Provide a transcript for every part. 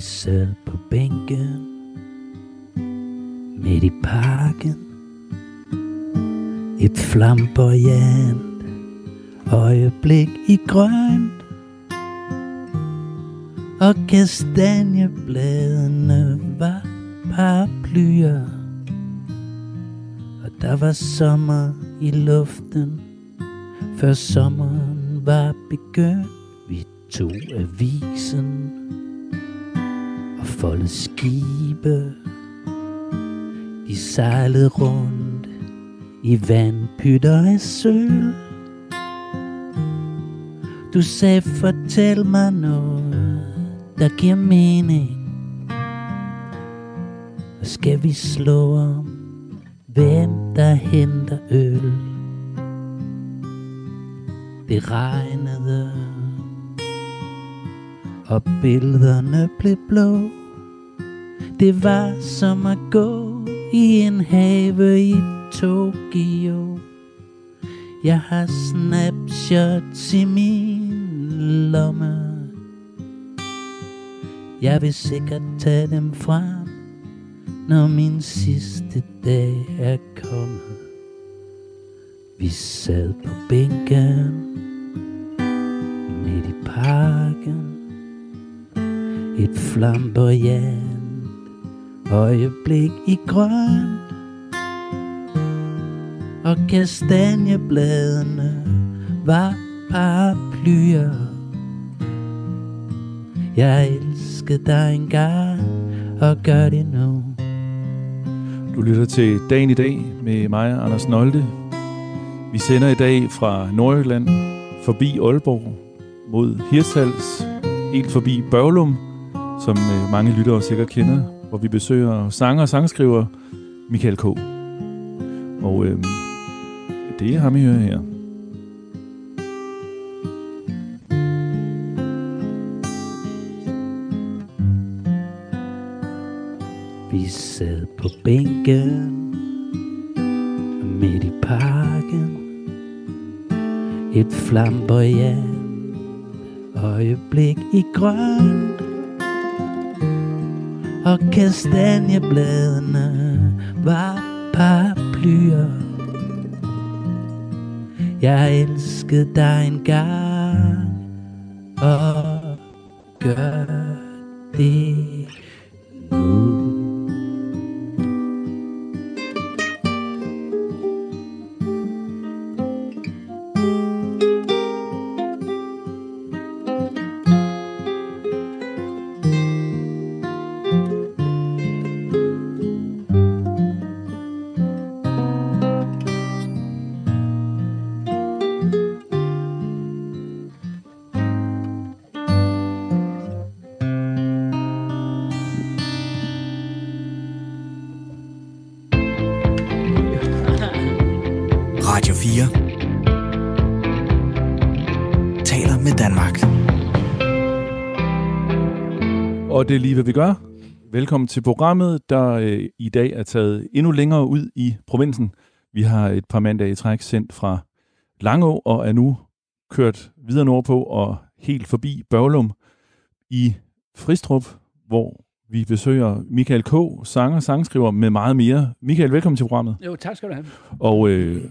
sad på bænken midt i parken. Et flamboyant øjeblik i grønt. Og kastanjebladene var paraplyer. Og der var sommer i luften, før sommeren var begyndt. Vi tog avisen foldet skibe. De sejlede rundt i vandpytter af sølv. Du sagde, fortæl mig noget, der giver mening. Og skal vi slå om, hvem der henter øl? Det regnede, og billederne blev blå. Det var som at gå i en have i Tokyo. Jeg har snapshots i min lomme. Jeg vil sikkert tage dem frem, når min sidste dag er kommet. Vi sad på bænken midt i parken. Et flamboyant øjeblik i grøn Og kastanjebladene var paraplyer. Jeg elskede dig engang og gør det nu. Du lytter til Dagen i dag med mig, Anders Nolde. Vi sender i dag fra Nordjylland forbi Aalborg mod Hirtshals, helt forbi Børglum, som øh, mange lyttere sikkert kender, hvor vi besøger sanger og sangskriver Michael K. Og øh, det er ham, I hører her. Vi sad på bænken midt i parken. Et flamboyant øjeblik i grøn og kastanjebladene var paraplyer. Jeg elskede dig engang og gør det nu. 4 taler med Danmark. Og det er lige, hvad vi gør. Velkommen til programmet, der øh, i dag er taget endnu længere ud i provinsen. Vi har et par mandage i træk sendt fra Langå og er nu kørt videre nordpå og helt forbi Børglum i Fristrup, hvor vi besøger Michael K., sanger, sangskriver med meget mere. Michael, velkommen til programmet. Jo, tak skal du have. Og øh,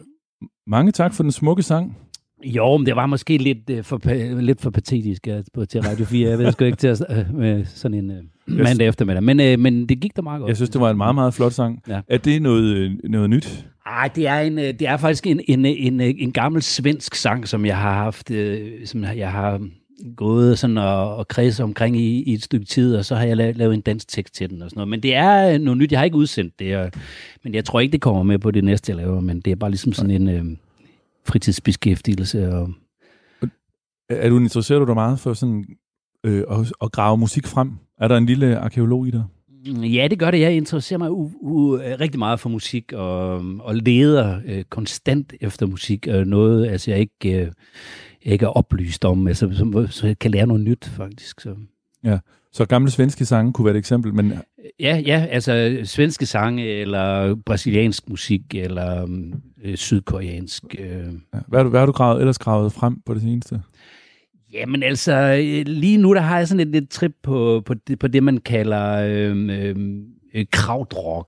mange tak for den smukke sang. Jo, men det var måske lidt, øh, for, lidt for patetisk ja, på, til Radio 4. Jeg ved sgu ikke til at, øh, med sådan en øh, mandag eftermiddag. Men, øh, men det gik da meget godt. Jeg synes, det var en meget, meget flot sang. Ja. Er det noget, øh, noget nyt? Ej, det er, en, øh, det er faktisk en, en, en, øh, en gammel svensk sang, som jeg har haft, øh, som jeg har gået sådan og, og kredset omkring i, i et stykke tid, og så har jeg lavet, lavet en dansk tekst til den og sådan noget. Men det er øh, noget nyt. Jeg har ikke udsendt det, og, men jeg tror ikke, det kommer med på det næste, jeg laver, men det er bare ligesom sådan en øh, fritidsbeskæftigelse. Og, Er du interesseret du dig meget for sådan øh, at, at grave musik frem? Er der en lille arkeolog i dig? Ja, det gør det. Jeg interesserer mig u- u- rigtig meget for musik og, og leder øh, konstant efter musik. Og noget, altså jeg ikke, øh, ikke er oplyst om, altså, så, så jeg kan lære noget nyt faktisk. Så. Så gamle svenske sange kunne være et eksempel, men Ja, ja, altså svenske sange, eller brasiliansk musik, eller øh, sydkoreansk. Øh. ja, hvad, har du, hvad har du gravet, ellers gravet frem på det seneste? Jamen altså, øh, lige nu der har jeg sådan et lidt trip på, på, det, på det, man kalder øhm, øhm, øh, krautrock,